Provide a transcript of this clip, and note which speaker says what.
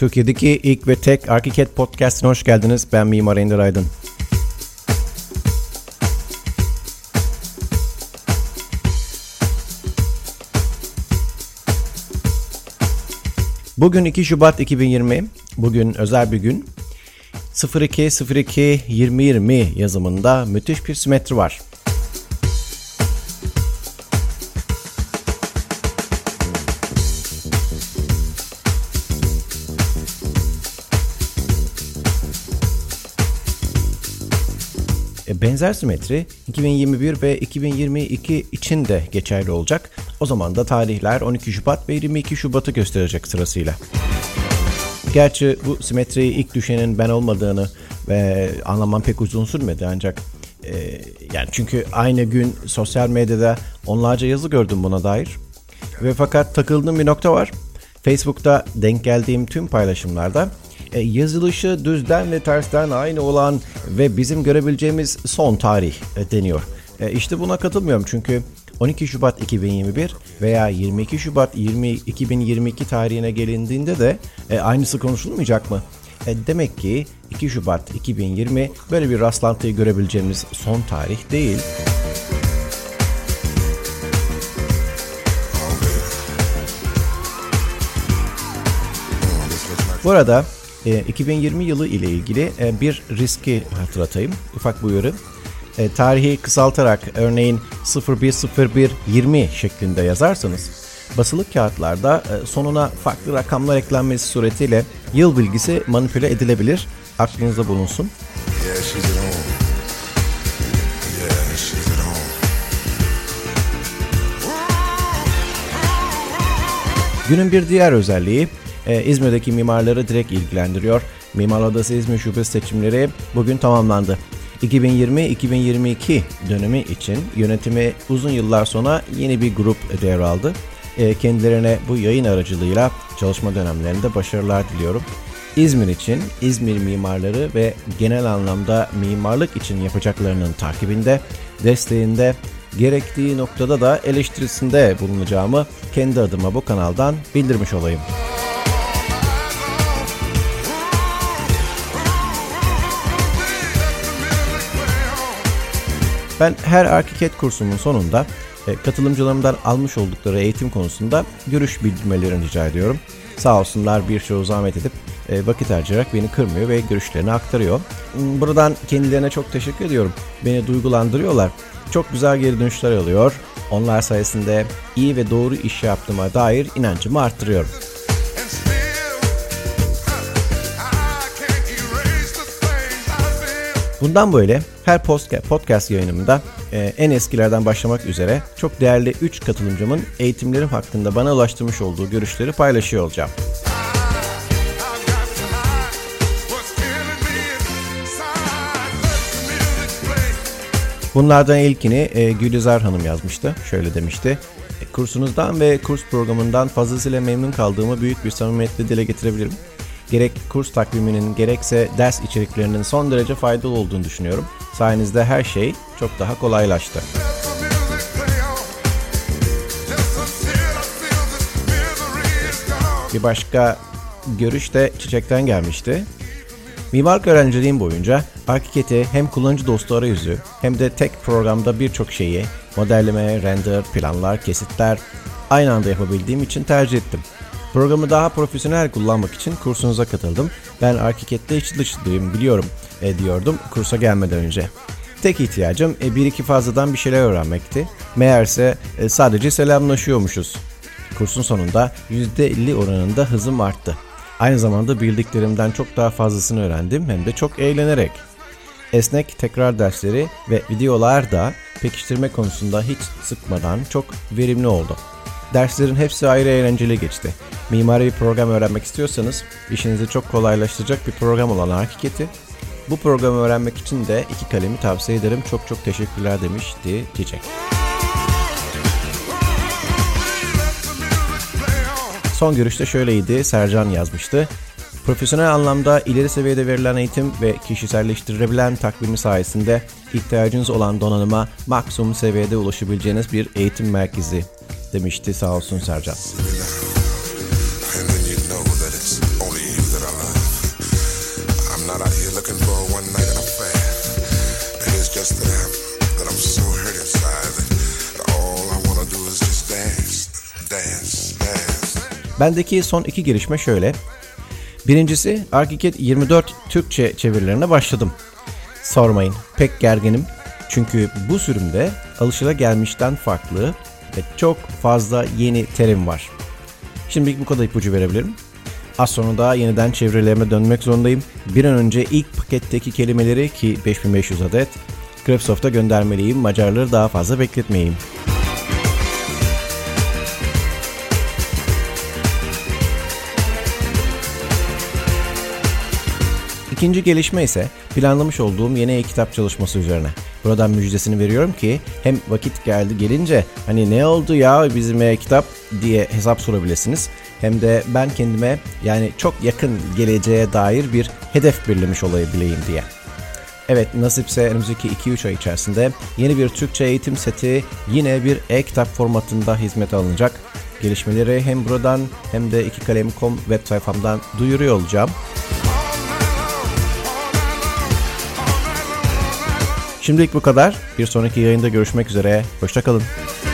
Speaker 1: Türkiye'deki ilk ve tek Arkiket Podcast'ine hoş geldiniz. Ben Mimar Ender Aydın. Bugün 2 Şubat 2020. Bugün özel bir gün. 02 2020 yazımında müthiş bir simetri var. Benzer simetri 2021 ve 2022 için de geçerli olacak. O zaman da tarihler 12 Şubat ve 22 Şubat'ı gösterecek sırasıyla. Gerçi bu simetriyi ilk düşenin ben olmadığını ve anlamam pek uzun sürmedi ancak e, yani çünkü aynı gün sosyal medyada onlarca yazı gördüm buna dair. Ve fakat takıldığım bir nokta var. Facebook'ta denk geldiğim tüm paylaşımlarda e, yazılışı düzden ve tersten aynı olan ve bizim görebileceğimiz son tarih e, deniyor. E, işte buna katılmıyorum çünkü 12 Şubat 2021 veya 22 Şubat 20, 2022 tarihine gelindiğinde de e, aynısı konuşulmayacak mı? E, demek ki 2 Şubat 2020 böyle bir rastlantıyı görebileceğimiz son tarih değil. Bu arada 2020 yılı ile ilgili bir riski hatırlatayım. Ufak bir uyarı e, tarihi kısaltarak örneğin 010120 şeklinde yazarsanız basılı kağıtlarda e, sonuna farklı rakamlar eklenmesi suretiyle yıl bilgisi manipüle edilebilir. Aklınızda bulunsun. Günün bir diğer özelliği e, İzmir'deki mimarları direkt ilgilendiriyor. Mimar Odası İzmir Şubesi seçimleri bugün tamamlandı. 2020-2022 dönemi için yönetimi uzun yıllar sonra yeni bir grup devraldı. E, kendilerine bu yayın aracılığıyla çalışma dönemlerinde başarılar diliyorum. İzmir için, İzmir mimarları ve genel anlamda mimarlık için yapacaklarının takibinde, desteğinde, gerektiği noktada da eleştirisinde bulunacağımı kendi adıma bu kanaldan bildirmiş olayım. Ben her Arkiket kursumun sonunda e, katılımcılarımdan almış oldukları eğitim konusunda görüş bildirmelerini rica ediyorum. Sağ olsunlar birçoğu zahmet edip e, vakit harcayarak beni kırmıyor ve görüşlerini aktarıyor. Hmm, buradan kendilerine çok teşekkür ediyorum. Beni duygulandırıyorlar. Çok güzel geri dönüşler alıyor. Onlar sayesinde iyi ve doğru iş yaptığıma dair inancımı arttırıyorum. Bundan böyle her podcast yayınımda e, en eskilerden başlamak üzere çok değerli 3 katılımcımın eğitimlerim hakkında bana ulaştırmış olduğu görüşleri paylaşıyor olacağım. Bunlardan ilkini e, Gülizar Hanım yazmıştı. Şöyle demişti. E, kursunuzdan ve kurs programından fazlasıyla memnun kaldığımı büyük bir samimiyetle dile getirebilirim. Gerek kurs takviminin gerekse ders içeriklerinin son derece faydalı olduğunu düşünüyorum. Sayenizde her şey çok daha kolaylaştı. Bir başka görüş de Çiçek'ten gelmişti. Mimarlık öğrenciliğim boyunca Arkiket'i hem kullanıcı dostu arayüzü hem de tek programda birçok şeyi modelleme, render, planlar, kesitler aynı anda yapabildiğim için tercih ettim. Programı daha profesyonel kullanmak için kursunuza katıldım. Ben Arkiket'te içi dışlıyım biliyorum e, diyordum kursa gelmeden önce. Tek ihtiyacım e, bir iki fazladan bir şeyler öğrenmekti. Meğerse e, sadece selamlaşıyormuşuz. Kursun sonunda %50 oranında hızım arttı. Aynı zamanda bildiklerimden çok daha fazlasını öğrendim hem de çok eğlenerek. Esnek tekrar dersleri ve videolar da pekiştirme konusunda hiç sıkmadan çok verimli oldu. Derslerin hepsi ayrı eğlenceli geçti. Mimari bir program öğrenmek istiyorsanız işinizi çok kolaylaştıracak bir program olan Arkiket'i bu programı öğrenmek için de iki kalemi tavsiye ederim. Çok çok teşekkürler demişti Çiçek. Son görüşte şöyleydi. Sercan yazmıştı. Profesyonel anlamda ileri seviyede verilen eğitim ve kişiselleştirilebilen takvimi sayesinde ihtiyacınız olan donanıma maksimum seviyede ulaşabileceğiniz bir eğitim merkezi demişti sağ olsun Sercan. Bendeki son iki gelişme şöyle. Birincisi Arkiket 24 Türkçe çevirilerine başladım. Sormayın pek gerginim. Çünkü bu sürümde alışıla gelmişten farklı ve çok fazla yeni terim var. Şimdilik bu kadar ipucu verebilirim. Az sonra da yeniden çevirilerime dönmek zorundayım. Bir an önce ilk paketteki kelimeleri ki 5500 adet Grapsoft'a göndermeliyim. Macarları daha fazla bekletmeyeyim. İkinci gelişme ise planlamış olduğum yeni e-kitap çalışması üzerine. Buradan müjdesini veriyorum ki hem vakit geldi gelince hani ne oldu ya bizim e-kitap diye hesap sorabilirsiniz. Hem de ben kendime yani çok yakın geleceğe dair bir hedef belirlemiş olabileyim diye. Evet nasipse önümüzdeki 2-3 ay içerisinde yeni bir Türkçe eğitim seti yine bir e-kitap formatında hizmete alınacak. Gelişmeleri hem buradan hem de ikikalem.com web sayfamdan duyuruyor olacağım. Şimdilik bu kadar. Bir sonraki yayında görüşmek üzere. Hoşçakalın.
Speaker 2: Let